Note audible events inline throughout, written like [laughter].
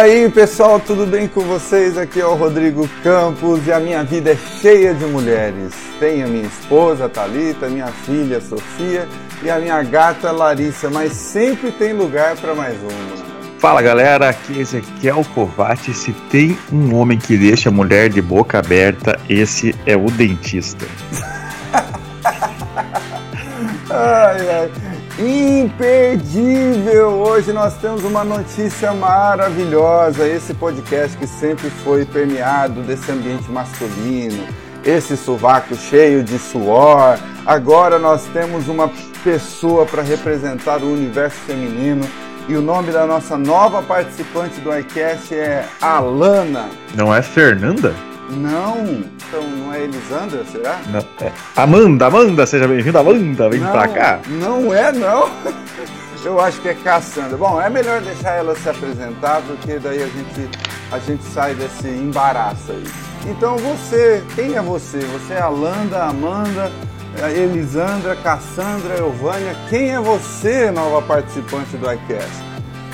aí, pessoal, tudo bem com vocês? Aqui é o Rodrigo Campos e a minha vida é cheia de mulheres. Tenho a minha esposa, Talita, minha filha, Sofia e a minha gata, Larissa, mas sempre tem lugar para mais uma. Fala galera, aqui é Ezequiel Covati. Se tem um homem que deixa a mulher de boca aberta, esse é o dentista. [laughs] ai, ai. Imperdível! Hoje nós temos uma notícia maravilhosa. Esse podcast que sempre foi permeado desse ambiente masculino, esse sovaco cheio de suor. Agora nós temos uma pessoa para representar o universo feminino. E o nome da nossa nova participante do iCast é Alana. Não é Fernanda? Não, então não é Elisandra, será? Não, é Amanda, Amanda, seja bem-vinda, Amanda, vem não, pra cá. Não é, não. [laughs] Eu acho que é Cassandra. Bom, é melhor deixar ela se apresentar, porque daí a gente, a gente sai desse embaraço aí. Então você, quem é você? Você é Alanda, Amanda, Elisandra, Cassandra, Elvânia. Quem é você, nova participante do iCast?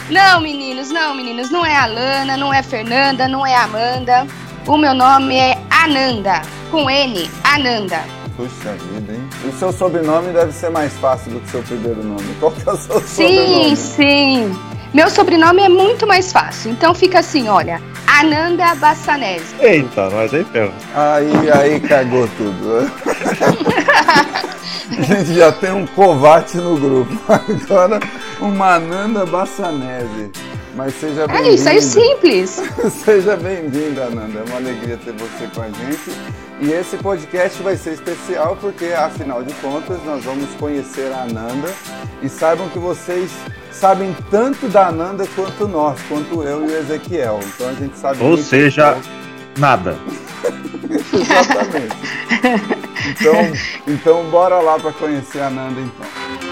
Não, meninos, não, meninos. Não é Alana, não é Fernanda, não é Amanda. O meu nome é Ananda, com N, Ananda. Puxa vida, hein? O seu sobrenome deve ser mais fácil do que o seu primeiro nome. Qual que é o seu sim, sobrenome? Sim, sim. Meu sobrenome é muito mais fácil. Então fica assim, olha. Ananda Bassanese. Eita, nós aí ferro. Aí, aí cagou tudo. [laughs] A gente já tem um covate no grupo. [laughs] Agora, uma Ananda Bassanese. Mas seja bem-vinda. É isso aí, simples. [laughs] seja bem-vinda, Ananda. É uma alegria ter você com a gente. E esse podcast vai ser especial porque, afinal de contas, nós vamos conhecer a Ananda. E saibam que vocês sabem tanto da Ananda quanto nós, quanto eu e o Ezequiel. Então a gente sabe. Ou seja, nada. [laughs] Exatamente. [laughs] Então, então, bora lá para conhecer a Ananda, então.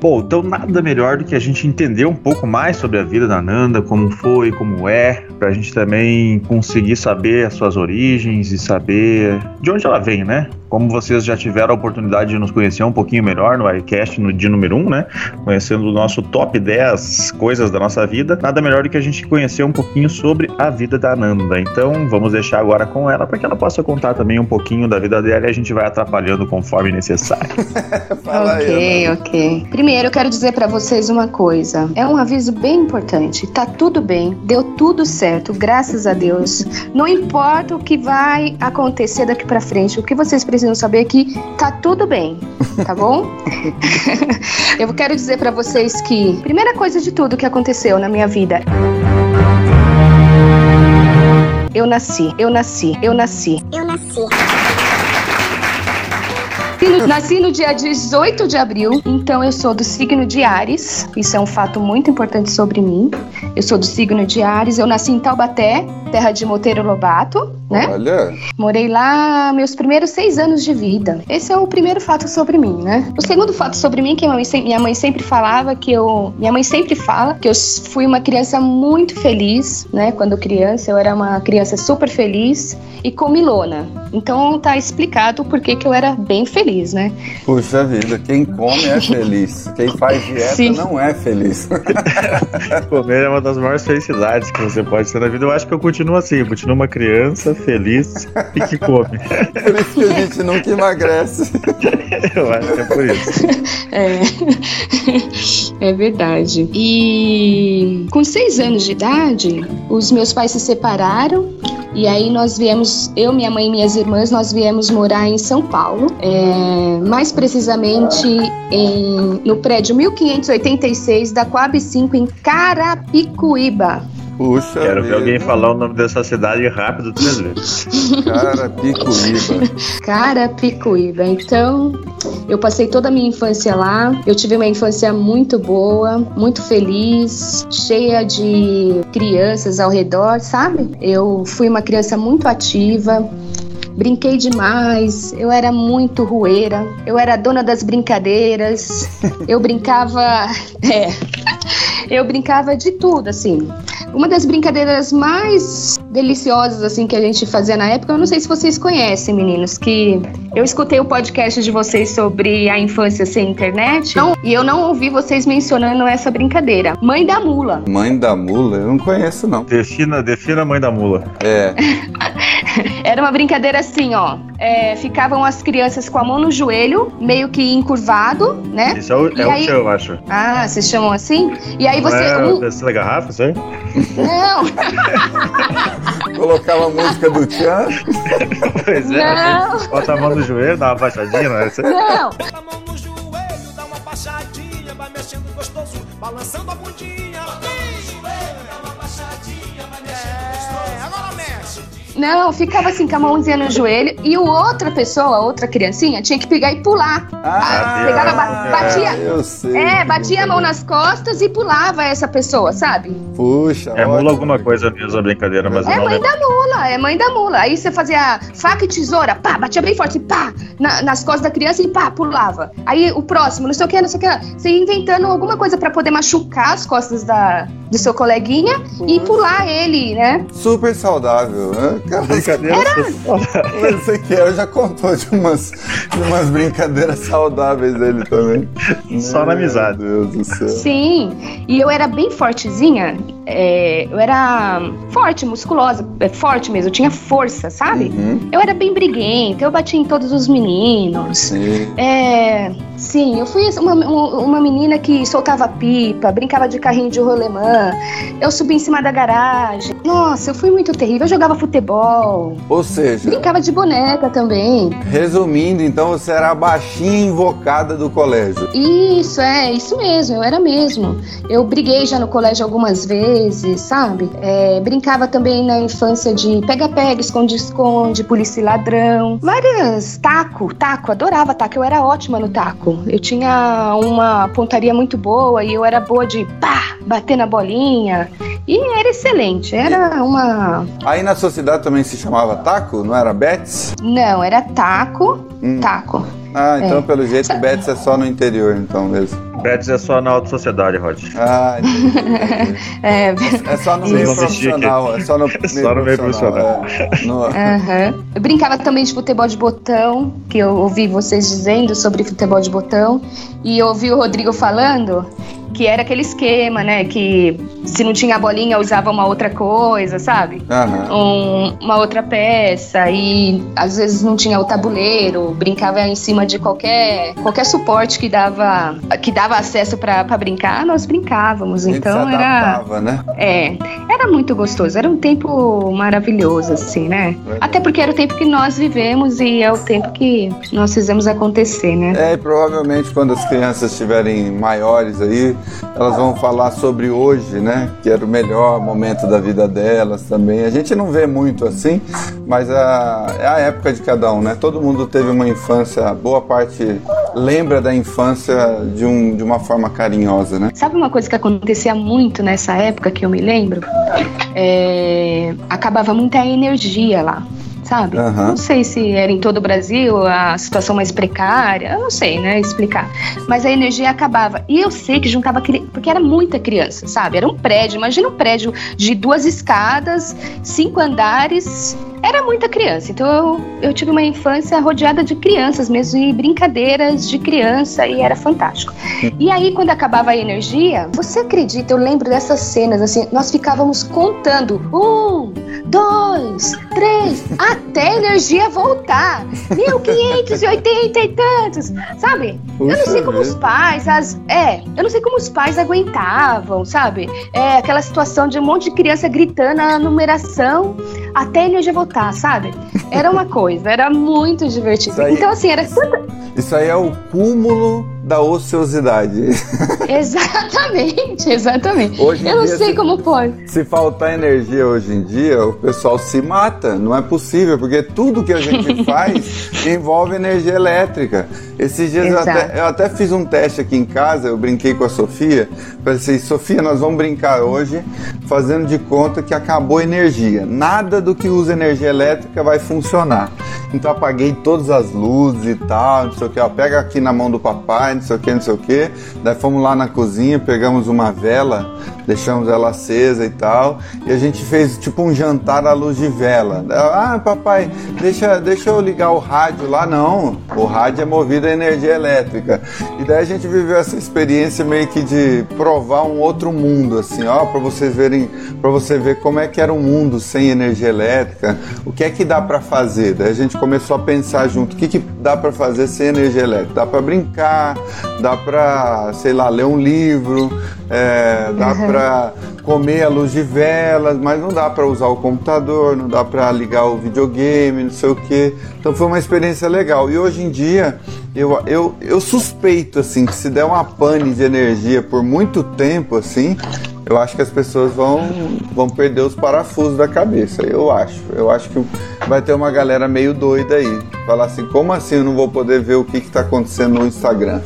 Bom, então nada melhor do que a gente entender um pouco mais sobre a vida da Nanda, como foi, como é, pra gente também conseguir saber as suas origens e saber de onde ela vem, né? Como vocês já tiveram a oportunidade de nos conhecer um pouquinho melhor no iCast no dia número 1, um, né? Conhecendo o nosso top 10 coisas da nossa vida, nada melhor do que a gente conhecer um pouquinho sobre a vida da Nanda. Então vamos deixar agora com ela para que ela possa contar também um pouquinho da vida dela e a gente vai atrapalhando conforme necessário. [laughs] ok, ok. Primeiro eu quero dizer para vocês uma coisa. É um aviso bem importante. Tá tudo bem, deu tudo certo, graças a Deus. Não importa o que vai acontecer daqui para frente, o que vocês precisam saber é que tá tudo bem, tá bom? [laughs] eu quero dizer para vocês que primeira coisa de tudo que aconteceu na minha vida eu nasci, eu nasci, eu nasci. Eu nasci. Nasci no dia 18 de abril, então eu sou do signo de Ares. Isso é um fato muito importante sobre mim. Eu sou do signo de Ares. Eu nasci em Taubaté, terra de Monteiro Lobato, né? Olha. Morei lá meus primeiros seis anos de vida. Esse é o primeiro fato sobre mim, né? O segundo fato sobre mim que minha mãe sempre falava que eu, minha mãe sempre fala que eu fui uma criança muito feliz, né? Quando criança eu era uma criança super feliz e comilona. Então tá explicado por que que eu era bem feliz, né? Puxa vida, quem come é feliz. Quem faz dieta Sim. não é feliz. [laughs] Comer é uma das maiores felicidades que você pode ter na vida. Eu acho que eu continuo assim, eu continuo uma criança feliz e que come. Por isso que a gente nunca emagrece. [laughs] Eu acho que é por isso. É, é verdade. E com seis anos de idade, os meus pais se separaram e aí nós viemos, eu, minha mãe e minhas irmãs, nós viemos morar em São Paulo, é, mais precisamente em, no prédio 1586 da Coab 5 em Carapicuíba. Puxa Quero ver alguém falar o nome dessa cidade rápido três vezes. Carapicuíba. Carapicuíba. Então, eu passei toda a minha infância lá. Eu tive uma infância muito boa, muito feliz, cheia de crianças ao redor, sabe? Eu fui uma criança muito ativa. Brinquei demais, eu era muito rueira, eu era dona das brincadeiras, eu brincava. [laughs] É, eu brincava de tudo, assim. Uma das brincadeiras mais deliciosas assim que a gente fazia na época. Eu não sei se vocês conhecem, meninos, que eu escutei o podcast de vocês sobre a infância sem internet não, e eu não ouvi vocês mencionando essa brincadeira. Mãe da mula. Mãe da mula? Eu não conheço, não. Defina, defina a mãe da mula. É. [laughs] [laughs] Era uma brincadeira assim, ó. É, ficavam as crianças com a mão no joelho, meio que encurvado, né? Isso é o, é aí... o tchan, eu acho. Ah, vocês chamam assim? E aí Não você. é um... descer garrafa, isso aí? Não, [laughs] Colocava a música do Tchan. Pois é. Não. Bota a mão no joelho, dá uma baixadinha, não é? [laughs] Não. Bota a mão no joelho, dá uma baixadinha, vai mexendo gostoso, balançando a bundinha. Não, ficava assim com a mãozinha no joelho e o outra pessoa, a outra criancinha, tinha que pegar e pular. Ah, Pegava, ba- batia. eu sei. É, batia a mão nas costas e pulava essa pessoa, sabe? Puxa, É mula alguma coisa mesmo a brincadeira, mas É não mãe lembro. da mula, é mãe da mula. Aí você fazia faca e tesoura, pá, batia bem forte, pá, na- nas costas da criança e pá, pulava. Aí o próximo, não sei o que, não sei o que. Você ia inventando alguma coisa pra poder machucar as costas da, do seu coleguinha e pular ele, né? Super saudável. né? Cara, Brincadeira. Mas Esse aqui já contou de umas, de umas brincadeiras saudáveis dele também. Só na amizade. Meu Deus do céu. Sim, e eu era bem fortezinha, é, eu era forte, musculosa, é, forte mesmo, eu tinha força, sabe? Uhum. Eu era bem briguenta, eu batia em todos os meninos. Sim. É, sim, eu fui uma, uma uma menina que soltava pipa, brincava de carrinho de rolemã, eu subi em cima da garagem. Nossa, eu fui muito terrível, eu jogava futebol, Ou seja, brincava de boneca também. resumindo, então você era a baixinha invocada do colégio. Isso, é, isso mesmo, eu era mesmo. Eu briguei já no colégio algumas vezes, sabe? É, brincava também na infância de pega-pega, esconde-esconde, polícia e ladrão. Várias. Taco, taco, adorava taco, eu era ótima no taco. Eu tinha uma pontaria muito boa e eu era boa de pá, bater na bolinha. E era excelente, era uma. Aí na sociedade também se chamava taco, não era Bets? Não, era taco, Hum. taco. Ah, então É. pelo jeito Bets é só no interior, então mesmo. Bets é só na alta sociedade, Rod. Ah, entendi. [laughs] É, é só no meio profissional. É só no, [laughs] Só no meio profissional. é. No- Aham. Eu brincava também de futebol de botão, que eu ouvi vocês dizendo sobre futebol de botão. E eu ouvi o Rodrigo falando que era aquele esquema, né? Que se não tinha a bolinha, usava uma outra coisa, sabe? Aham. Um- uma outra peça e às vezes não tinha o tabuleiro, brincava em cima de qualquer qualquer suporte que dava que dava acesso pra pra brincar, nós brincávamos. Então era né? é, era muito gostoso, era um tempo maravilhoso, assim, né? Verdade. Até porque era o tempo que nós vivemos e é o tempo que nós fizemos acontecer, né? É, e provavelmente quando as crianças estiverem maiores aí, elas vão falar sobre hoje, né? Que era o melhor momento da vida delas também. A gente não vê muito assim, mas a, é a época de cada um, né? Todo mundo teve uma infância, boa parte lembra da infância de, um, de uma forma carinhosa, né? Sabe uma coisa que acontecia muito nessa época que eu me lembro? É, acabava muita energia lá. Sabe? Aham. Não sei se era em todo o Brasil a situação mais precária, eu não sei, né, explicar. Mas a energia acabava. E eu sei que juntava porque era muita criança, sabe? Era um prédio, imagina um prédio de duas escadas, cinco andares, era muita criança. Então eu, eu tive uma infância rodeada de crianças mesmo, e brincadeiras de criança, e era fantástico. E aí, quando acabava a energia, você acredita? Eu lembro dessas cenas, assim, nós ficávamos contando. Um, dois, três, até a energia voltar. 1580 e tantos, sabe? eu não sei como os pais, as, é, eu não sei como os pais aguentavam, sabe? É aquela situação de um monte de criança gritando a numeração até a energia voltar, sabe? Era uma coisa, era muito divertido. Aí- Então, assim, era tanta. Isso aí é o cúmulo da ociosidade. [laughs] Exatamente, exatamente. Hoje eu não dia, sei se- como pode. Se faltar energia hoje em dia, o pessoal se mata. Não é possível, porque tudo que a gente [laughs] faz envolve energia elétrica. Esses dias eu até, eu até fiz um teste aqui em casa, eu brinquei com a Sofia. Falei assim, Sofia, nós vamos brincar hoje fazendo de conta que acabou a energia. Nada do que usa energia elétrica vai funcionar. Então apaguei todas as luzes e tal, não sei o que. Ó, pega aqui na mão do papai, não sei o que, não sei o que. Daí fomos lá na cozinha, pegamos uma vela, deixamos ela acesa e tal. E a gente fez tipo um jantar à luz de vela. Ah, papai, deixa, deixa eu ligar o rádio lá. Não, o rádio é movido a energia elétrica. E daí a gente viveu essa experiência meio que de provar um outro mundo, assim, ó, para vocês verem, para você ver como é que era um mundo sem energia elétrica, o que é que dá para fazer. Daí a gente começou a pensar junto, o que, que dá para fazer sem energia elétrica? Dá para brincar, dá para, sei lá, ler um livro, é, dá uhum. Para comer à luz de velas, mas não dá para usar o computador, não dá para ligar o videogame, não sei o que. Então foi uma experiência legal. E hoje em dia eu, eu, eu suspeito assim que se der uma pane de energia por muito tempo assim, eu acho que as pessoas vão, vão perder os parafusos da cabeça. Eu acho. Eu acho que vai ter uma galera meio doida aí. Falar assim, como assim eu não vou poder ver o que está acontecendo no Instagram?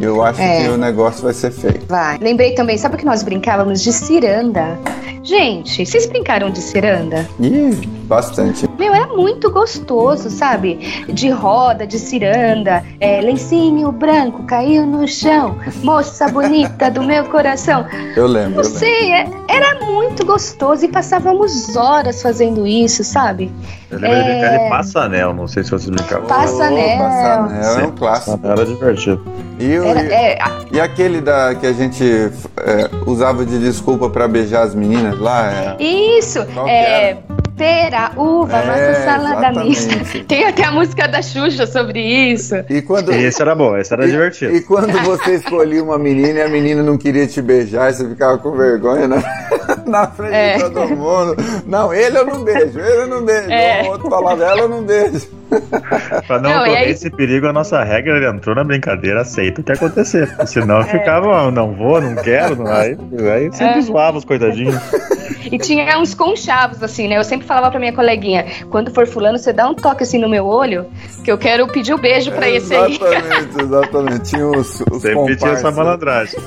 Eu acho é. que o negócio vai ser feio. Vai. Lembrei também, sabe que nós brincávamos de ciranda? Gente, vocês brincaram de ciranda? Ih, bastante. Meu, era muito gostoso, sabe? De roda, de ciranda, é, lencinho branco caiu no chão, moça bonita do meu coração. Eu lembro. Não sei, é, era muito gostoso e passávamos horas fazendo isso, sabe? Eu lembro é... de brincar de passa-anel, não sei se vocês brincavam. Passa-anel. Oh, passa-anel é um clássico. Era divertido. E, era, e, é, e, aquele da, que a gente é, usava de desculpa para beijar as meninas lá? É... Isso, é pera, uva, é, maçã salada mista. [laughs] Tem até a música da Xuxa sobre isso. E quando esse era bom, esse era e, divertido. E quando você escolhia uma menina e a menina não queria te beijar, você ficava com vergonha na, [laughs] na frente é. de todo mundo. Não, ele eu não beijo, ele eu não beijo. É. O outro falava, ela eu não beijo. [laughs] pra não, não correr aí... esse perigo, a nossa regra entrou na brincadeira, aceita o que acontecer. Senão [laughs] é. ficava, não vou, não quero, não, aí, aí sempre é. zoava os coitadinhos. [laughs] E tinha uns conchavos, assim, né? Eu sempre falava pra minha coleguinha: quando for fulano, você dá um toque assim no meu olho, que eu quero pedir o um beijo pra esse aí. Exatamente, exatamente. Tinha os, os Sempre tinha essa malandragem.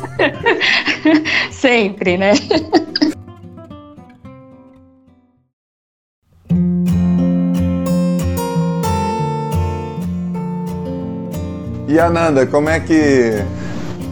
sempre, né? E Ananda, como é que,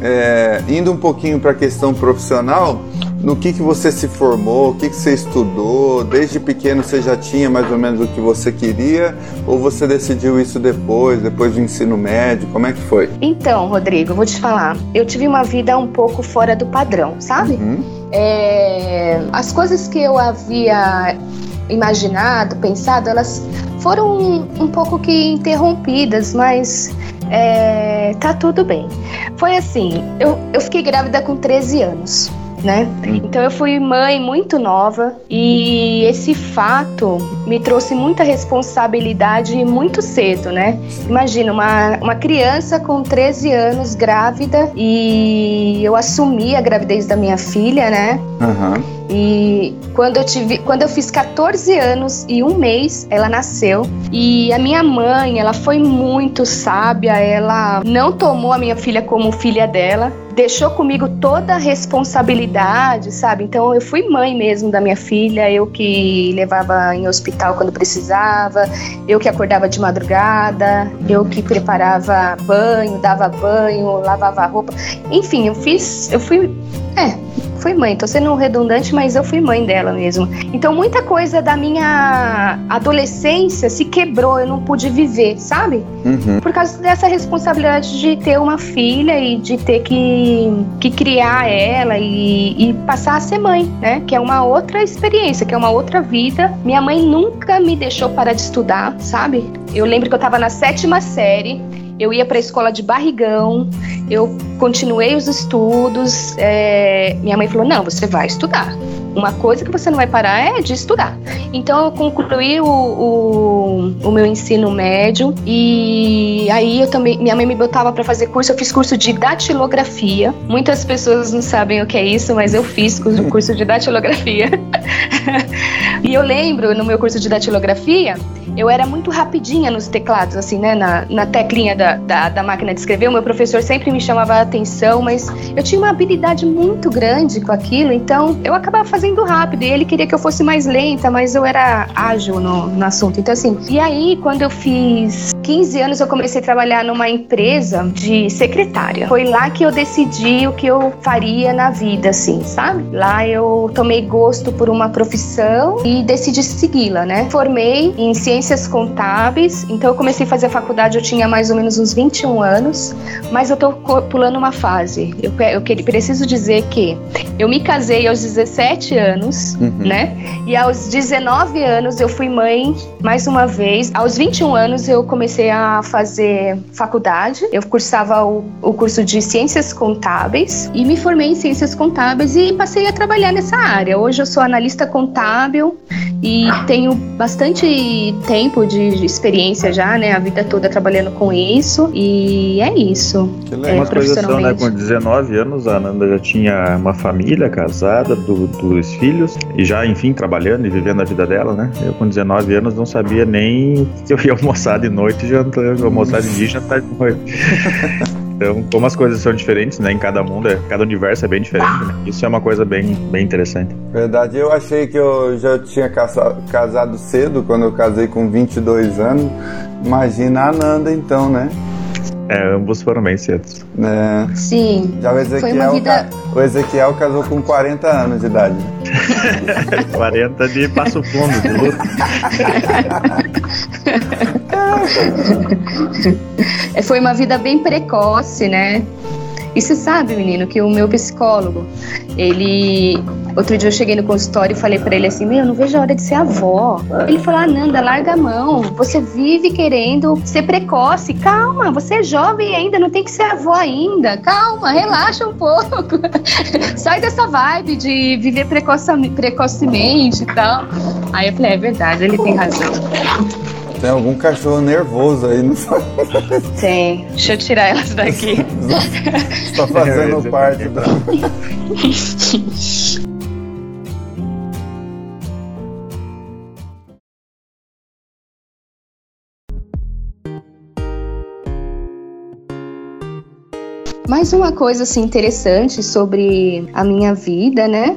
é, indo um pouquinho para a questão profissional, no que, que você se formou, o que, que você estudou? Desde pequeno você já tinha mais ou menos o que você queria? Ou você decidiu isso depois, depois do ensino médio? Como é que foi? Então, Rodrigo, vou te falar. Eu tive uma vida um pouco fora do padrão, sabe? Uhum. É, as coisas que eu havia imaginado, pensado, elas foram um, um pouco que interrompidas, mas é, tá tudo bem. Foi assim, eu, eu fiquei grávida com 13 anos né? Hum. Então eu fui mãe muito nova e esse fato me trouxe muita responsabilidade muito cedo, né? Imagina, uma, uma criança com 13 anos grávida e eu assumi a gravidez da minha filha, né? Uhum. E quando eu tive, quando eu fiz 14 anos e um mês, ela nasceu. E a minha mãe, ela foi muito sábia, ela não tomou a minha filha como filha dela, deixou comigo toda a responsabilidade, sabe? Então eu fui mãe mesmo da minha filha, eu que levava em hospital quando precisava, eu que acordava de madrugada, eu que preparava banho, dava banho, lavava roupa. Enfim, eu fiz, eu fui, é, fui mãe. Tô sendo redundante, mas eu fui mãe dela mesmo. Então muita coisa da minha adolescência se quebrou, eu não pude viver, sabe? Uhum. Por causa dessa responsabilidade de ter uma filha e de ter que, que criar ela e, e passar a ser mãe, né? Que é uma outra experiência, que é uma outra vida. Minha mãe nunca me deixou parar de estudar, sabe? Eu lembro que eu tava na sétima série eu ia para a escola de barrigão, eu continuei os estudos. É, minha mãe falou: não, você vai estudar. Uma coisa que você não vai parar é de estudar. Então eu concluí o, o, o meu ensino médio e aí eu também minha mãe me botava para fazer curso. Eu fiz curso de datilografia. Muitas pessoas não sabem o que é isso, mas eu fiz [laughs] curso de datilografia. [laughs] E eu lembro, no meu curso de datilografia, eu era muito rapidinha nos teclados, assim, né? Na, na teclinha da, da, da, máquina de escrever. O meu professor sempre me chamava a atenção, mas eu tinha uma habilidade muito grande com aquilo, então eu acabava fazendo rápido. E ele queria que eu fosse mais lenta, mas eu era ágil no, no assunto. Então, assim, e aí, quando eu fiz 15 anos, eu comecei a trabalhar numa empresa de secretária. Foi lá que eu decidi o que eu faria na vida, assim, sabe? Lá eu tomei gosto por uma profissão e decidi segui-la, né? Formei em ciências contábeis, então eu comecei a fazer a faculdade, eu tinha mais ou menos uns 21 anos, mas eu tô pulando uma fase. Eu, eu preciso dizer que eu me casei aos 17 anos, uhum. né? E aos 19 anos eu fui mãe mais uma vez. Aos 21 anos eu comecei a fazer faculdade. Eu cursava o, o curso de ciências contábeis e me formei em ciências contábeis e passei a trabalhar nessa área. Hoje eu sou analista contábil e tenho bastante tempo de experiência já, né? A vida toda trabalhando com isso e é isso. Que legal. É, coisas são, né? Com 19 anos a Ananda já tinha uma família casada, do, dos filhos e já, enfim, trabalhando e vivendo a vida dela, né? Eu com 19 anos não sabia nem [laughs] que eu ia almoçar de noite jantar, almoçar de dia jantar de noite. [laughs] Então, como as coisas são diferentes, né? Em cada mundo, é, cada universo é bem diferente, né? Isso é uma coisa bem, bem interessante. Verdade, eu achei que eu já tinha casado cedo, quando eu casei com 22 anos. Imagina a Nanda, então, né? É, ambos foram bem cedos. É. Sim. Já o Ezequiel, foi uma vida... o Ezequiel casou com 40 anos de idade. [laughs] 40 de passo fundo, de luto. É, foi uma vida bem precoce, né? E você sabe, menino, que o meu psicólogo, ele. Outro dia eu cheguei no consultório e falei para ele assim: Meu, não vejo a hora de ser avó. Ele falou: Ah, Nanda, larga a mão. Você vive querendo ser precoce. Calma, você é jovem ainda, não tem que ser avó ainda. Calma, relaxa um pouco. [laughs] Sai dessa vibe de viver precoce, precocemente e tal. Aí eu falei: É verdade, ele tem razão. Tem algum cachorro nervoso aí no Tem. Deixa eu tirar elas daqui. Está [laughs] fazendo parte da. Mais uma coisa assim interessante sobre a minha vida, né?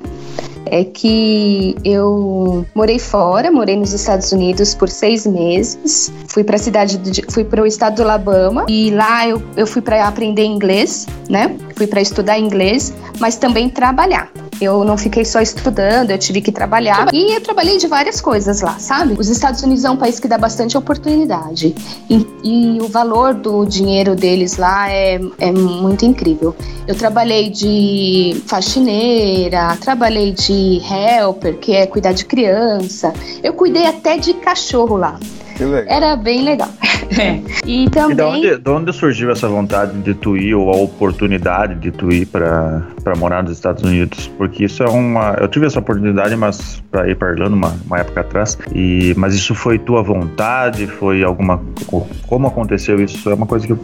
É que eu morei fora, morei nos Estados Unidos por seis meses. Fui para a cidade, de, fui para o estado do Alabama e lá eu, eu fui para aprender inglês, né? Fui para estudar inglês, mas também trabalhar. Eu não fiquei só estudando, eu tive que trabalhar. E eu trabalhei de várias coisas lá, sabe? Os Estados Unidos é um país que dá bastante oportunidade. E, e o valor do dinheiro deles lá é, é muito incrível. Eu trabalhei de faxineira, trabalhei de helper, que é cuidar de criança. Eu cuidei até de cachorro lá. Que legal. Era bem legal. [laughs] É. E também. E de onde, de onde surgiu essa vontade de tu ir ou a oportunidade de tu ir para morar nos Estados Unidos? Porque isso é uma. Eu tive essa oportunidade, mas para ir para Irlanda uma, uma época atrás. E mas isso foi tua vontade? Foi alguma como aconteceu isso? É uma coisa que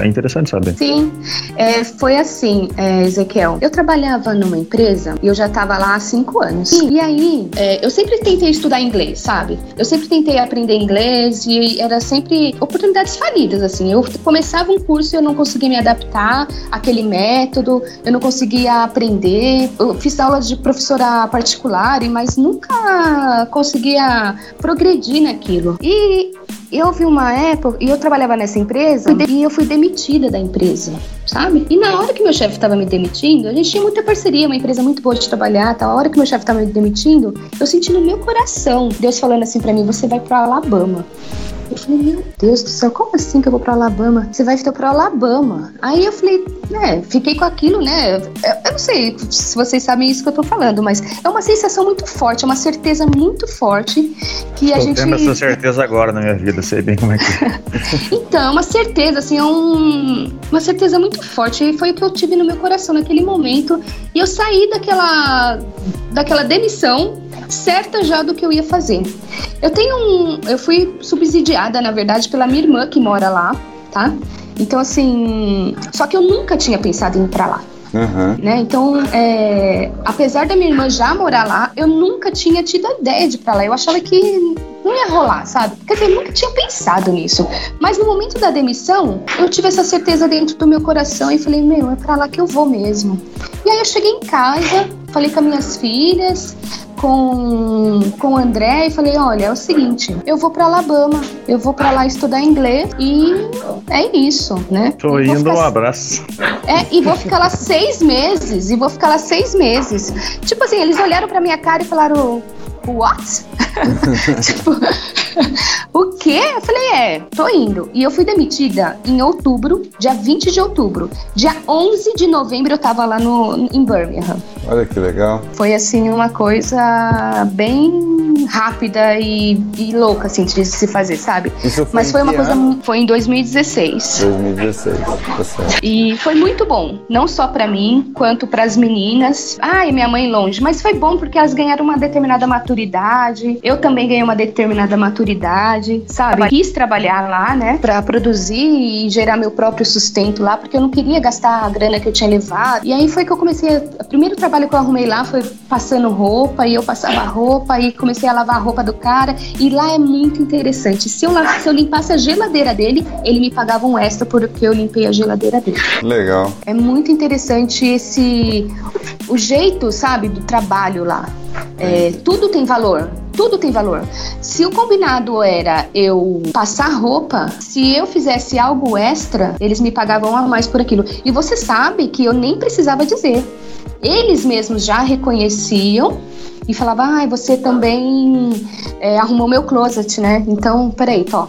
é interessante saber. Sim, é, foi assim, é, Ezequiel. Eu trabalhava numa empresa e eu já estava lá há cinco anos. E, e aí é, eu sempre tentei estudar inglês, sabe? Eu sempre tentei aprender inglês e era sempre oportunidades falidas, assim. Eu começava um curso e eu não conseguia me adaptar àquele método, eu não conseguia aprender. Eu fiz aulas de professora particular, mas nunca conseguia progredir naquilo. E eu vi uma época, e eu trabalhava nessa empresa, e eu fui demitida da empresa, sabe? E na hora que meu chefe estava me demitindo, a gente tinha muita parceria, uma empresa muito boa de trabalhar, tá? A hora que meu chefe estava me demitindo, eu senti no meu coração Deus falando assim para mim: você vai para Alabama. Eu falei, meu Deus do céu, como assim que eu vou pra Alabama? Você vai ficar pra Alabama. Aí eu falei, né, fiquei com aquilo, né? Eu, eu, não sei se vocês sabem isso que eu tô falando, mas é uma sensação muito forte, é uma certeza muito forte que a gente. tendo essa certeza agora na minha vida, sei bem como é que é. [laughs] então, é uma certeza, assim, é um, uma certeza muito forte. E foi o que eu tive no meu coração naquele momento. E eu saí daquela, daquela demissão certa já do que eu ia fazer. Eu tenho um. Eu fui subsidiada, na verdade, pela minha irmã que mora lá, tá? Então, assim. Só que eu nunca tinha pensado em ir pra lá. Uhum. Né? Então, é, apesar da minha irmã já morar lá, eu nunca tinha tido a ideia de ir pra lá. Eu achava que não ia rolar, sabe? Quer dizer, nunca tinha pensado nisso. Mas no momento da demissão, eu tive essa certeza dentro do meu coração e falei, meu, é pra lá que eu vou mesmo. E aí eu cheguei em casa, falei com as minhas filhas, com, com o André e falei: olha, é o seguinte, eu vou para Alabama, eu vou para lá estudar inglês e é isso, né? Tô indo, ficar, um abraço. É, e vou ficar lá seis meses, e vou ficar lá seis meses. Tipo assim, eles olharam pra minha cara e falaram: what? [laughs] tipo, o quê? Eu falei, é, tô indo. E eu fui demitida em outubro, dia 20 de outubro. Dia 11 de novembro eu tava lá no, em Birmingham. Olha que legal. Foi assim uma coisa bem rápida e, e louca, assim, de se fazer, sabe? Isso foi Mas foi uma coisa. Ano? Foi em 2016. 2016, tá certo. E foi muito bom, não só para mim, quanto para as meninas. Ai, minha mãe longe, mas foi bom porque elas ganharam uma determinada maturidade. Eu também ganhei uma determinada maturidade, sabe? Quis trabalhar lá, né, para produzir e gerar meu próprio sustento lá, porque eu não queria gastar a grana que eu tinha levado. E aí foi que eu comecei. O primeiro trabalho que eu arrumei lá foi passando roupa, e eu passava roupa e comecei a lavar a roupa do cara. E lá é muito interessante. Se eu, se eu limpasse a geladeira dele, ele me pagava um extra porque eu limpei a geladeira dele. Legal. É muito interessante esse. o jeito, sabe, do trabalho lá. É, tudo tem valor tudo tem valor. Se o combinado era eu passar roupa, se eu fizesse algo extra, eles me pagavam a mais por aquilo. E você sabe que eu nem precisava dizer. Eles mesmos já reconheciam e falavam: ah, você também é, arrumou meu closet, né? Então, peraí, tó,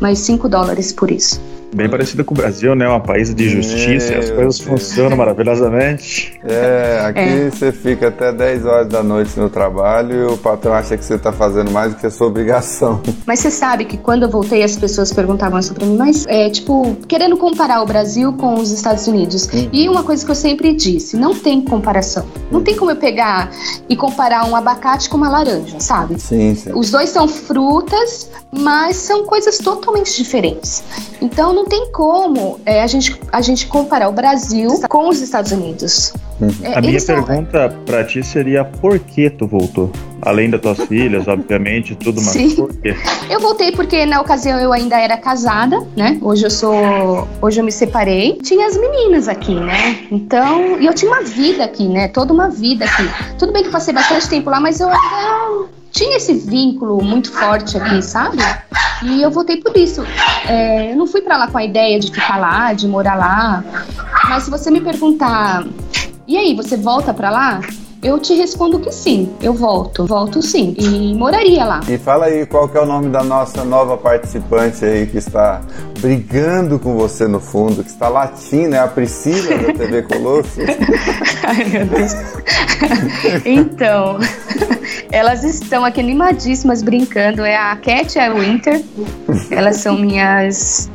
mais 5 dólares por isso. Bem parecido com o Brasil, né? Um país de justiça Meu e as coisas Deus. funcionam maravilhosamente. É, aqui é. você fica até 10 horas da noite no trabalho e o patrão acha que você está fazendo mais do que a sua obrigação. [laughs] Mas você sabe que quando eu voltei, as pessoas perguntavam isso pra mim, mas é tipo, querendo comparar o Brasil com os Estados Unidos. Uhum. E uma coisa que eu sempre disse: não tem comparação. Não tem como eu pegar e comparar um abacate com uma laranja, sabe? Sim, sim. Os dois são frutas, mas são coisas totalmente diferentes. Então não tem como é, a, gente, a gente comparar o Brasil com os Estados Unidos. Uhum. É, a minha são... pergunta para ti seria por que tu voltou? Além das tuas filhas, [laughs] obviamente, tudo, mas Sim. por quê? Eu voltei porque na ocasião eu ainda era casada, né? Hoje eu sou. Hoje eu me separei. Tinha as meninas aqui, né? Então. E eu tinha uma vida aqui, né? Toda uma vida aqui. Tudo bem que eu passei bastante tempo lá, mas eu ainda tinha esse vínculo muito forte aqui, sabe? E eu voltei por isso. É, eu não fui para lá com a ideia de ficar lá, de morar lá. Mas se você me perguntar, e aí, você volta para lá? Eu te respondo que sim, eu volto, volto sim e moraria lá. E fala aí qual que é o nome da nossa nova participante aí que está brigando com você no fundo, que está latindo, é a Priscila da TV [laughs] Colosso. Ai, meu Deus. então, elas estão aqui animadíssimas brincando, é a Cat e a Winter. Elas são minhas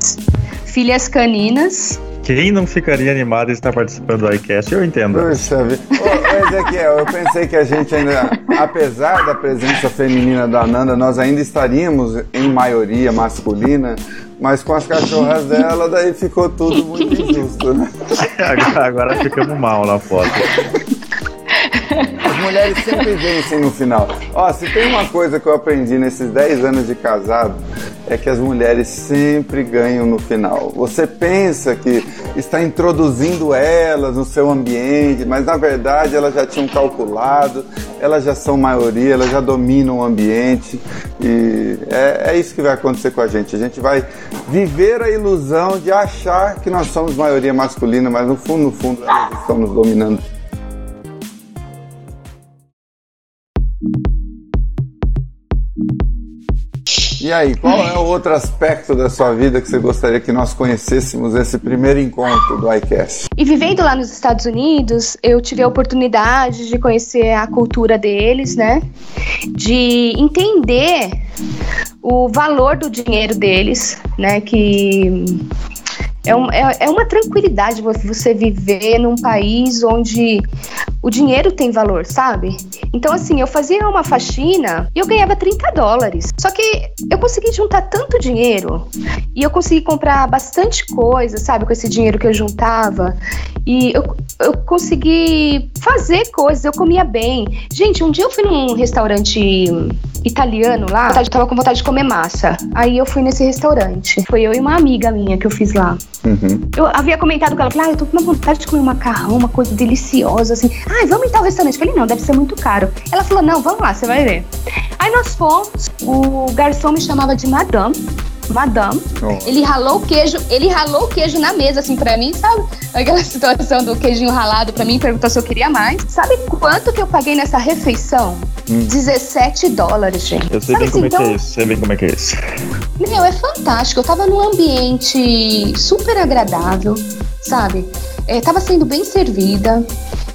filhas caninas. Quem não ficaria animado em estar participando do iCast, eu entendo. Puxa vida. Ô, Ezequiel, eu pensei que a gente ainda, apesar da presença feminina da Nanda, nós ainda estaríamos em maioria masculina, mas com as cachorras dela, daí ficou tudo muito injusto, né? [laughs] Agora, agora ficamos mal na foto. Mulheres sempre vencem no final. Ó, se tem uma coisa que eu aprendi nesses 10 anos de casado, é que as mulheres sempre ganham no final. Você pensa que está introduzindo elas no seu ambiente, mas na verdade elas já tinham calculado, elas já são maioria, elas já dominam o ambiente e é, é isso que vai acontecer com a gente. A gente vai viver a ilusão de achar que nós somos maioria masculina, mas no fundo, no fundo, elas estão nos dominando. E aí, qual é o outro aspecto da sua vida que você gostaria que nós conhecêssemos esse primeiro encontro do iCast? E vivendo lá nos Estados Unidos, eu tive a oportunidade de conhecer a cultura deles, né? De entender o valor do dinheiro deles, né? Que é, um, é, é uma tranquilidade você viver num país onde o dinheiro tem valor, sabe? Então, assim, eu fazia uma faxina e eu ganhava 30 dólares. Só que eu consegui juntar tanto dinheiro e eu consegui comprar bastante coisa, sabe, com esse dinheiro que eu juntava. E eu, eu consegui fazer coisas, eu comia bem. Gente, um dia eu fui num restaurante italiano lá, eu tava com vontade de comer massa. Aí eu fui nesse restaurante. Foi eu e uma amiga minha que eu fiz lá. Uhum. Eu havia comentado com ela, ah, eu tô com uma vontade de comer um macarrão, uma coisa deliciosa, assim. Ah, vamos em tal restaurante. Eu falei, não, deve ser muito caro. Ela falou, não, vamos lá, você vai ver. Aí nós fomos, o garçom me chamava de madame. Madame. Oh. Ele ralou o queijo, ele ralou o queijo na mesa, assim, pra mim, sabe? Aquela [laughs] situação do queijinho ralado pra mim, perguntou se eu queria mais. Sabe quanto que eu paguei nessa refeição? Hum. 17 dólares, gente. Eu sei sabe bem assim, como então... é que é isso, sei bem como é que é isso. Meu, é fantástico. Eu tava num ambiente super agradável, sabe? É, tava sendo bem servida.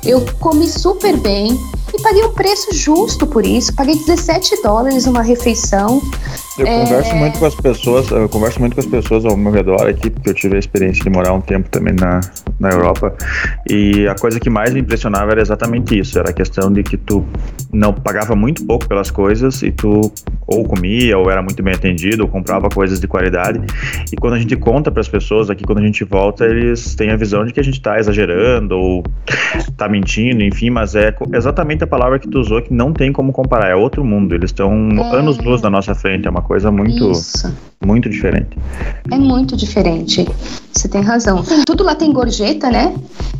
Eu comi super bem e paguei um preço justo por isso. Paguei 17 dólares numa refeição. Eu é... converso muito com as pessoas, eu converso muito com as pessoas ao meu redor aqui, porque eu tive a experiência de morar um tempo também na, na Europa. E a coisa que mais me impressionava era exatamente isso, era a questão de que tu não pagava muito pouco pelas coisas e tu ou comia ou era muito bem atendido ou comprava coisas de qualidade. E quando a gente conta para as pessoas aqui, quando a gente volta, eles têm a visão de que a gente está exagerando ou está mentindo, enfim, mas é exatamente a palavra que tu usou que não tem como comparar, é outro mundo. Eles estão é. anos luz na nossa frente, é uma coisa muito, Isso. muito diferente. É muito diferente. Você tem razão. Tudo lá tem gorjeta, né?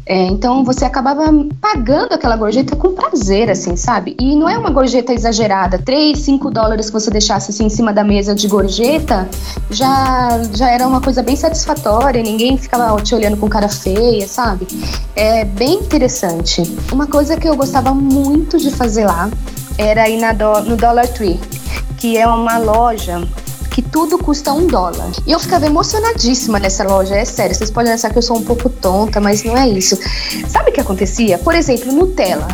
É, então você acabava pagando aquela gorjeta com prazer, assim, sabe? E não é uma gorjeta exagerada. 3, 5 dólares que você deixasse assim em cima da mesa de gorjeta já, já era uma coisa bem satisfatória. Ninguém ficava te olhando com cara feia, sabe? É bem interessante. Uma coisa que eu gostava muito de fazer lá era ir na do, no Dollar Tree que é uma loja que tudo custa um dólar. E eu ficava emocionadíssima nessa loja, é sério. Vocês podem achar que eu sou um pouco tonta, mas não é isso. Sabe o que acontecia? Por exemplo, Nutella.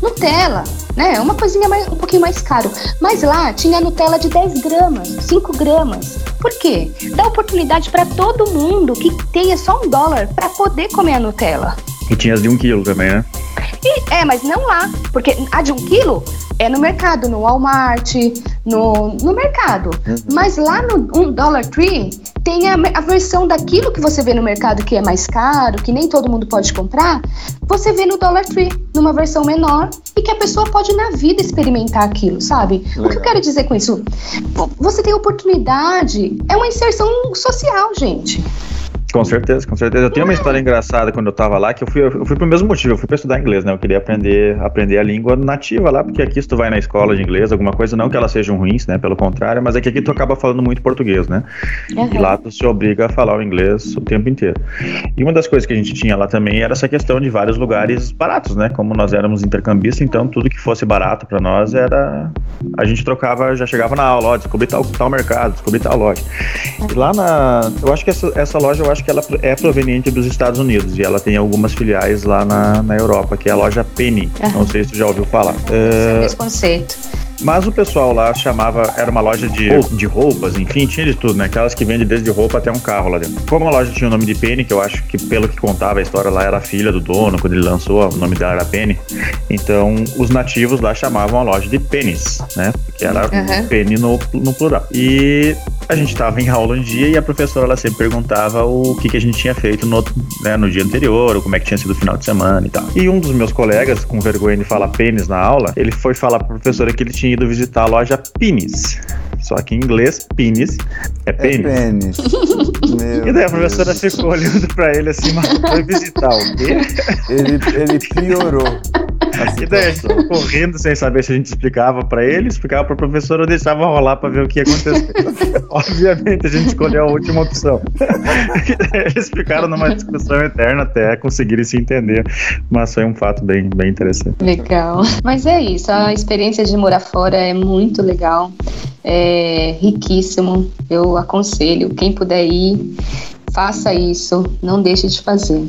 Nutella, né? É uma coisinha mais, um pouquinho mais caro. Mas lá tinha Nutella de 10 gramas, 5 gramas. Por quê? Dá oportunidade para todo mundo que tenha só um dólar para poder comer a Nutella. E tinha as de um quilo também, né? E, é, mas não lá, porque a de um quilo é no mercado, no Walmart, no, no mercado. Uhum. Mas lá no um Dollar Tree tem a, a, versão daquilo que você vê no mercado que é mais caro, que nem todo mundo pode comprar, você vê no Dollar Tree, numa versão menor, e que a pessoa pode na vida experimentar aquilo, sabe? Legal. O que eu quero dizer com isso? Você tem oportunidade, é uma inserção social, gente. Com certeza, com certeza. Eu tenho uma história engraçada quando eu tava lá, que eu fui, eu fui pro mesmo motivo, eu fui pra estudar inglês, né? Eu queria aprender, aprender a língua nativa lá, porque aqui se tu vai na escola de inglês, alguma coisa, não que elas sejam ruins, né? Pelo contrário, mas é que aqui tu acaba falando muito português, né? Uhum. E lá tu se obriga a falar o inglês o tempo inteiro. E uma das coisas que a gente tinha lá também era essa questão de vários lugares baratos, né? Como nós éramos intercambistas, então tudo que fosse barato para nós era. A gente trocava, já chegava na aula, ó, descobri tal, tal mercado, descobri tal loja. E lá na. Eu acho que essa, essa loja, eu acho acho que ela é proveniente dos Estados Unidos e ela tem algumas filiais lá na, na Europa, que é a loja Penny. Uhum. Não sei se você já ouviu falar. É... Esse conceito. Mas o pessoal lá chamava, era uma loja de, de roupas, enfim, tinha de tudo, né? Aquelas que vendem desde roupa até um carro lá dentro. Como a loja tinha o nome de Penny, que eu acho que pelo que contava a história lá era a filha do dono, quando ele lançou, o nome dela era Penny. Então os nativos lá chamavam a loja de Pennies, né? Porque era uhum. Penny no, no plural. E a gente estava em aula um dia e a professora ela sempre perguntava o que, que a gente tinha feito no, né, no dia anterior, ou como é que tinha sido o final de semana e tal. E um dos meus colegas, com vergonha de falar pênis na aula, ele foi falar para a professora que ele tinha ido visitar a loja Pines. Só que em inglês, Pines é pênis. É pênis. [laughs] e daí a professora Deus. ficou olhando para ele assim, mas foi visitar o quê? Ele, ele piorou. [laughs] E daí a rindo sem saber se a gente explicava para ele, explicava para o professor ou deixava rolar para ver o que ia acontecer. [laughs] Obviamente a gente escolheu a última opção. [laughs] Eles ficaram numa discussão eterna até conseguirem se entender, mas foi um fato bem, bem interessante. Legal. Mas é isso, a experiência de morar fora é muito legal, é riquíssimo. Eu aconselho, quem puder ir, faça isso, não deixe de fazer.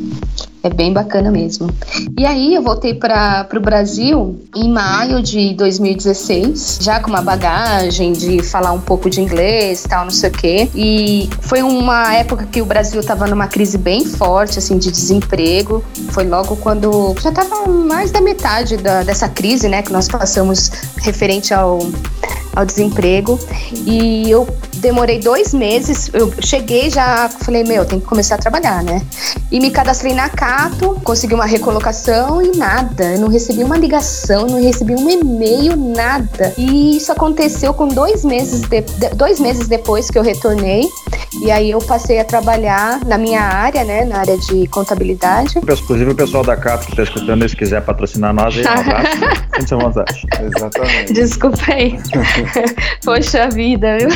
É bem bacana mesmo. E aí eu voltei para o Brasil em maio de 2016, já com uma bagagem de falar um pouco de inglês, tal, não sei o quê. E foi uma época que o Brasil estava numa crise bem forte, assim, de desemprego. Foi logo quando já estava mais da metade da, dessa crise, né, que nós passamos referente ao ao desemprego. E eu demorei dois meses, eu cheguei já, falei, meu, tem que começar a trabalhar, né? E me cadastrei na Cato, consegui uma recolocação e nada. Eu não recebi uma ligação, não recebi um e-mail, nada. E isso aconteceu com dois meses, de, dois meses depois que eu retornei. E aí eu passei a trabalhar na minha área, né? Na área de contabilidade. Inclusive o pessoal da Cato que está escutando, se quiser patrocinar nós, aí um [laughs] abraço. Sente vontade. Exatamente. Desculpa aí. [laughs] [laughs] Poxa vida, viu?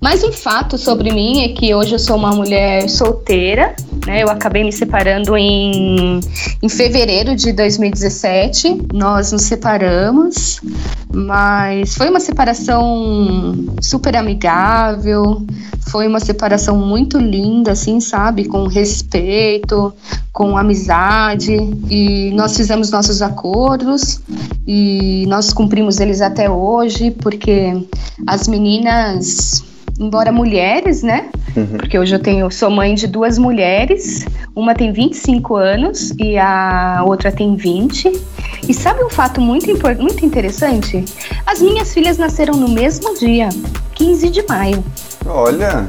Mas um fato sobre mim é que hoje eu sou uma mulher solteira, né? Eu acabei me separando em, em fevereiro de 2017. Nós nos separamos, mas foi uma separação super amigável, foi uma separação muito linda, assim, sabe? Com respeito, com amizade. E nós fizemos nossos acordos e nós cumprimos eles até hoje, porque as meninas embora mulheres, né? Uhum. Porque hoje eu tenho, sou mãe de duas mulheres, uma tem 25 anos e a outra tem 20. E sabe um fato muito, muito interessante? As minhas filhas nasceram no mesmo dia, 15 de maio. Olha,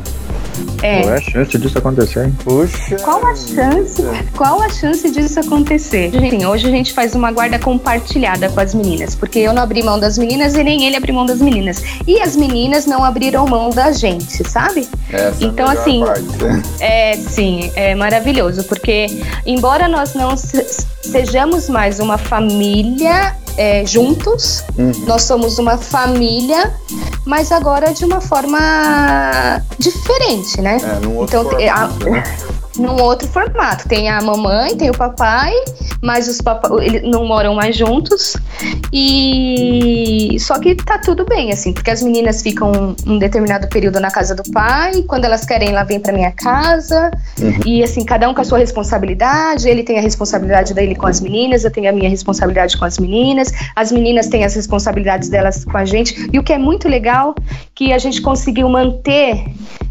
é. Qual é a chance disso acontecer? Hein? Puxa. Qual a chance? Qual a chance disso acontecer? Sim, hoje a gente faz uma guarda compartilhada com as meninas, porque eu não abri mão das meninas e nem ele abriu mão das meninas. E as meninas não abriram mão da gente, sabe? Essa então, é assim, parte. é sim, é maravilhoso, porque embora nós não sejamos mais uma família é, juntos. Uhum. Nós somos uma família, mas agora de uma forma diferente, né? É, num outro então, formato, a, né? Num outro formato. Tem a mamãe, tem o papai, mas os papai eles não moram mais juntos. E só que tá tudo bem assim, porque as meninas ficam um determinado período na casa do pai, quando elas querem ela vem para minha casa. Uhum. E assim, cada um com a sua responsabilidade, ele tem a responsabilidade dele com as meninas, eu tenho a minha responsabilidade com as meninas, as meninas têm as responsabilidades delas com a gente. E o que é muito legal que a gente conseguiu manter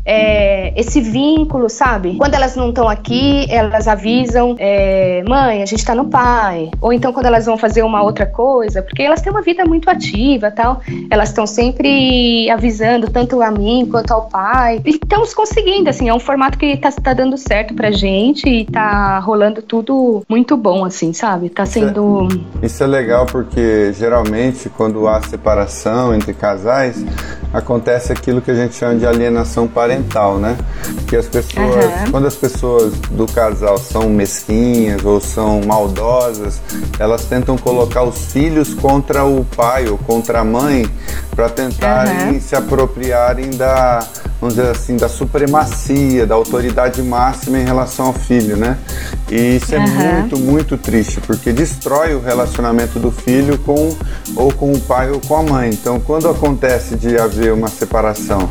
é, esse vínculo, sabe? Quando elas não estão aqui, elas avisam, é, mãe, a gente tá no pai. Ou então quando elas vão fazer uma outra coisa, porque elas têm uma vida muito ativa tal, elas estão sempre avisando tanto a mim quanto ao pai. E estamos conseguindo, assim, é um formato que tá, tá dando certo pra gente e tá rolando tudo muito bom, assim, sabe? Tá sendo. Isso é, isso é legal porque geralmente quando há separação entre casais, acontece aquilo que a gente chama de alienação parental, né? Que as pessoas, uhum. quando as pessoas do casal são mesquinhas ou são maldosas, elas tentam colocar os filhos contra o pai ou contra a mãe para tentarem uhum. se apropriarem da, vamos dizer assim, da supremacia, da autoridade máxima em relação ao filho, né? E isso é uhum. muito, muito triste, porque destrói o relacionamento do filho com ou com o pai ou com a mãe. Então, quando acontece de haver uma separação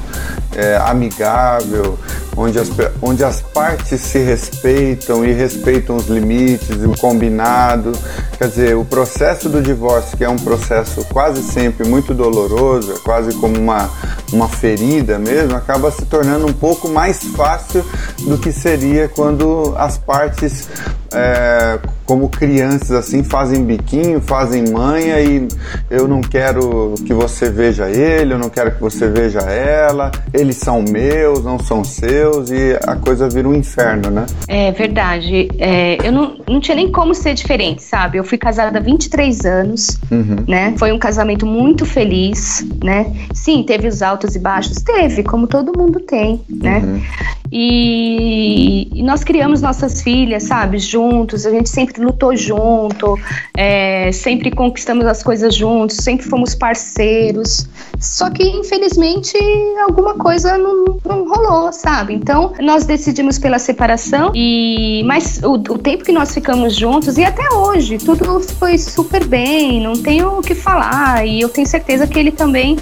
é, amigável, onde as, onde as partes se respeitam e respeitam os limites, o combinado. Quer dizer, o processo do divórcio, que é um processo quase sempre muito doloroso, é quase como uma, uma ferida mesmo, acaba se tornando um pouco mais fácil do que seria quando as partes é, como crianças assim fazem biquinho, fazem manha e eu não quero que você veja ele, eu não quero que você veja ela, eles são meus, não são seus e a coisa vira um inferno, né? É verdade. É, eu não, não tinha nem como ser diferente, sabe? Eu fui casada há 23 anos, uhum. né? Foi um casamento muito feliz, né? Sim, teve os altos e baixos, teve, como todo mundo tem, né? Uhum. E, e, nós criamos nossas filhas, sabe, juntos, a gente sempre lutou junto, é, sempre conquistamos as coisas juntos, sempre fomos parceiros. Só que, infelizmente, alguma coisa não, não rolou, sabe? Então, nós decidimos pela separação, e mas o, o tempo que nós ficamos juntos, e até hoje, tudo foi super bem, não tenho o que falar, e eu tenho certeza que ele também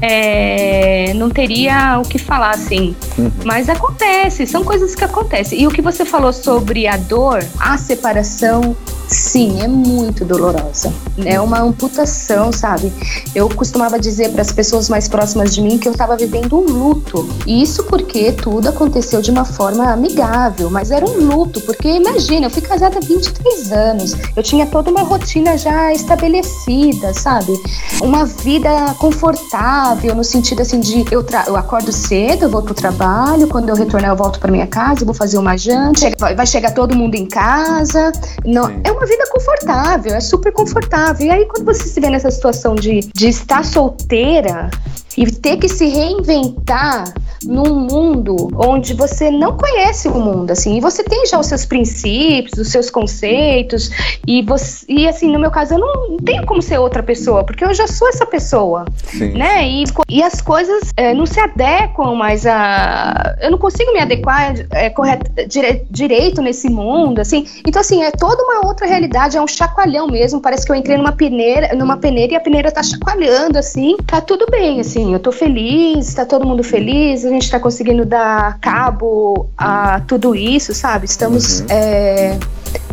é, não teria o que falar, assim. Uhum. Mas acontece, são coisas que acontecem. E o que você falou sobre a dor, a separação, sim, é muito dolorosa. É uma amputação, sabe? Eu costumava dizer para as pessoas mais próximas de mim que eu estava vivendo um luto. E isso porque tudo aconteceu de uma forma amigável, mas era um luto, porque imagina, eu fui casada há 23 anos, eu tinha toda uma rotina já estabelecida, sabe? Uma vida confortável, no sentido assim de eu, eu acordo cedo, eu vou pro trabalho, quando eu retornar eu volto para minha casa, eu vou fazer uma janta, vai chegar todo mundo em casa. Não, é uma vida confortável, é super confortável. E aí quando você se vê nessa situação de, de estar solteira, e ter que se reinventar num mundo onde você não conhece o mundo, assim, e você tem já os seus princípios, os seus conceitos, e você, e assim, no meu caso, eu não tenho como ser outra pessoa, porque eu já sou essa pessoa, Sim. né? E, e as coisas é, não se adequam mais a. Eu não consigo me adequar é, correto, dire, direito nesse mundo, assim. Então, assim, é toda uma outra realidade, é um chacoalhão mesmo. Parece que eu entrei numa peneira, numa peneira e a peneira tá chacoalhando, assim. Tá tudo bem, assim eu tô feliz, tá todo mundo feliz, a gente tá conseguido dar cabo a tudo isso, sabe? Estamos uhum. é,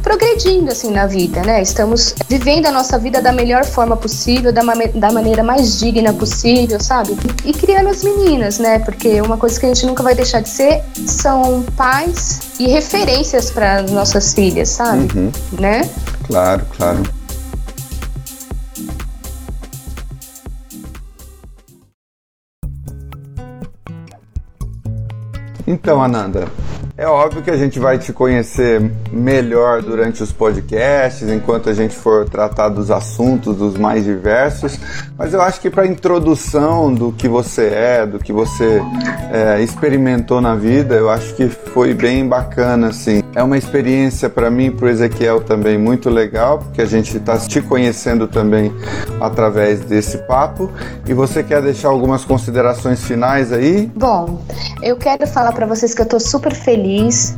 progredindo, assim, na vida, né? Estamos vivendo a nossa vida da melhor forma possível, da, da maneira mais digna possível, sabe? E criando as meninas, né? Porque uma coisa que a gente nunca vai deixar de ser são pais e referências para nossas filhas, sabe? Uhum. Né? Claro, claro. Então, Ananda, é óbvio que a gente vai te conhecer melhor durante os podcasts, enquanto a gente for tratar dos assuntos dos mais diversos, mas eu acho que para introdução do que você é, do que você é, experimentou na vida, eu acho que foi bem bacana, assim. É uma experiência para mim para o Ezequiel também muito legal, porque a gente está te conhecendo também através desse papo. E você quer deixar algumas considerações finais aí? Bom, eu quero falar para vocês que eu estou super feliz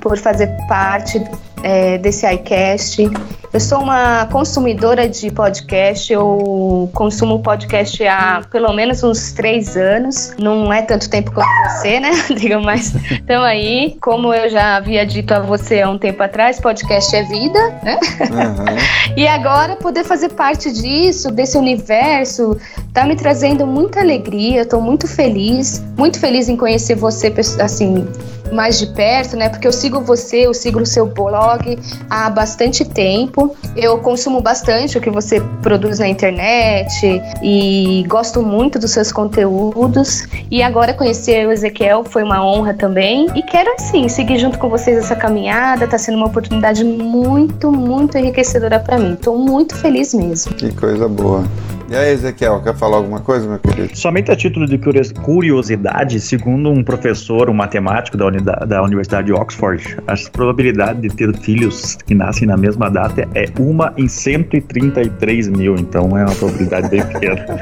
por fazer parte é, desse iCast. Eu sou uma consumidora de podcast, eu consumo podcast há pelo menos uns três anos. Não é tanto tempo quanto você, né? [laughs] Diga mais. Então aí, como eu já havia dito a você há um tempo atrás, podcast é vida, né? Uhum. [laughs] e agora poder fazer parte disso, desse universo, tá me trazendo muita alegria. Eu tô muito feliz, muito feliz em conhecer você, assim, mais de perto, né? Porque eu sigo você, eu sigo o seu blog há bastante tempo. Eu consumo bastante o que você produz na internet e gosto muito dos seus conteúdos. E agora conhecer o Ezequiel foi uma honra também. E quero, assim, seguir junto com vocês essa caminhada. Tá sendo uma oportunidade muito, muito enriquecedora para mim. Tô muito feliz mesmo. Que coisa boa. E aí, Ezequiel, quer falar alguma coisa, meu querido? Somente a título de curiosidade, segundo um professor, um matemático da, da Universidade de Oxford, a probabilidade de ter filhos que nascem na mesma data é uma em 133 mil, então é uma probabilidade bem pequena. [laughs]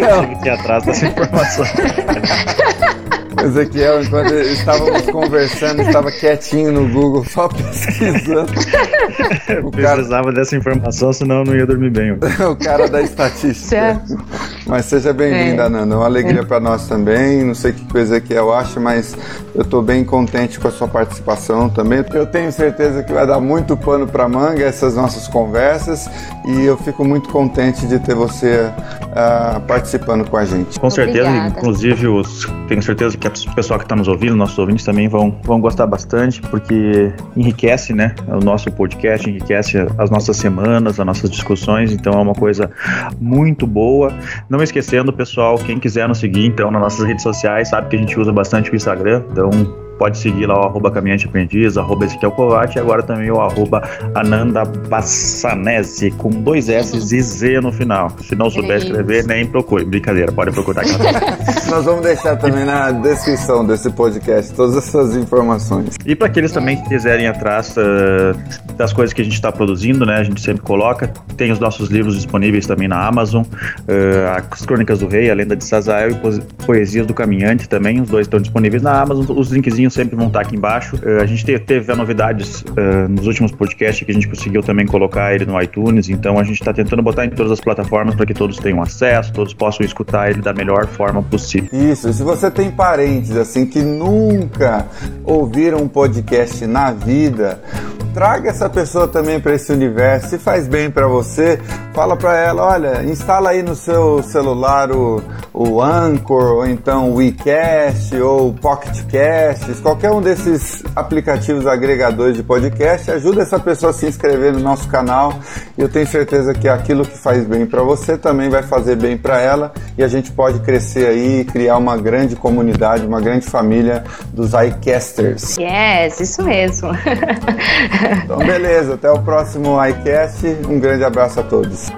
Eu que atrás dessa informação. [laughs] Ezequiel, enquanto estávamos conversando, estava quietinho no Google, só pesquisando. [laughs] O cara... Precisava dessa informação, senão eu não ia dormir bem. o cara da estatística. Mas seja bem-vinda, é. Nana. Uma alegria é. para nós também. Não sei o que o Ezequiel acha, mas eu estou bem contente com a sua participação também. Eu tenho certeza que vai dar muito pano para manga essas nossas conversas e eu fico muito contente de ter você uh, participando com a gente. Com certeza, Obrigada. inclusive os, tenho certeza que o pessoal que está nos ouvindo, nossos ouvintes também vão, vão gostar bastante, porque enriquece né, o nosso podcast, enriquece as nossas semanas, as nossas discussões, então é uma coisa muito boa. Não esquecendo, pessoal, quem quiser nos seguir então nas nossas redes sociais, sabe que a gente usa bastante o Instagram, então pode seguir lá o arroba Caminhante Aprendiz, arroba Ezequiel Kovac e agora também o arroba Ananda Bassanese, com dois S e Z no final. Se não souber escrever, nem procure. Brincadeira, pode procurar. [laughs] Nós vamos deixar também na descrição desse podcast todas essas informações. E para aqueles também que quiserem atrás uh, das coisas que a gente está produzindo, né? A gente sempre coloca. Tem os nossos livros disponíveis também na Amazon, uh, as Crônicas do Rei, a Lenda de Sazael e Poesias do Caminhante também. Os dois estão disponíveis na Amazon. Os linkzinhos sempre vão estar aqui embaixo. Uh, a gente teve, novidades uh, nos últimos podcasts que a gente conseguiu também colocar ele no iTunes, então a gente está tentando botar em todas as plataformas para que todos tenham acesso, todos possam escutar ele da melhor forma possível. Isso, se você tem parentes assim que nunca ouviram um podcast na vida, traga essa pessoa também para esse universo. Se faz bem para você, fala para ela, olha, instala aí no seu celular o, o Anchor, ou então o WeCast, ou Pocket Qualquer um desses aplicativos agregadores de podcast, ajuda essa pessoa a se inscrever no nosso canal. Eu tenho certeza que aquilo que faz bem para você também vai fazer bem para ela e a gente pode crescer aí e criar uma grande comunidade, uma grande família dos iCasters. Yes, isso mesmo. Então, beleza. Até o próximo iCast. Um grande abraço a todos.